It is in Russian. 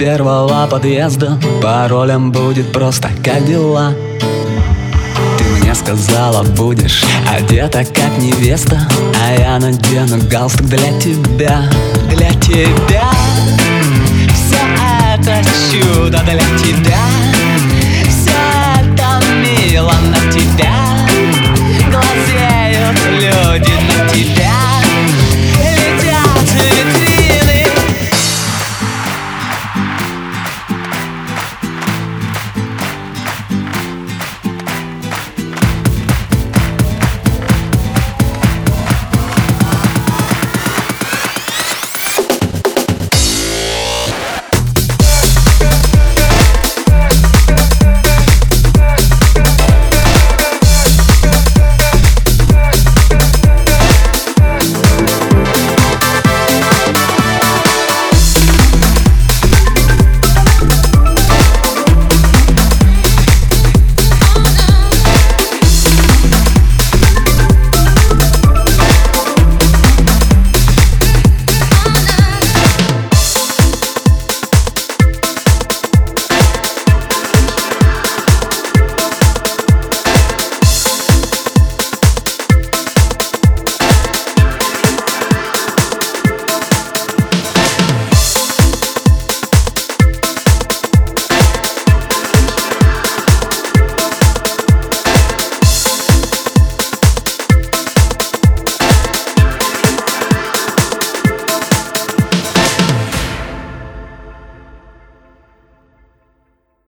первого подъезда Паролем будет просто «Как дела?» Ты мне сказала, будешь одета как невеста А я надену галстук для тебя Для тебя Все это чудо для тебя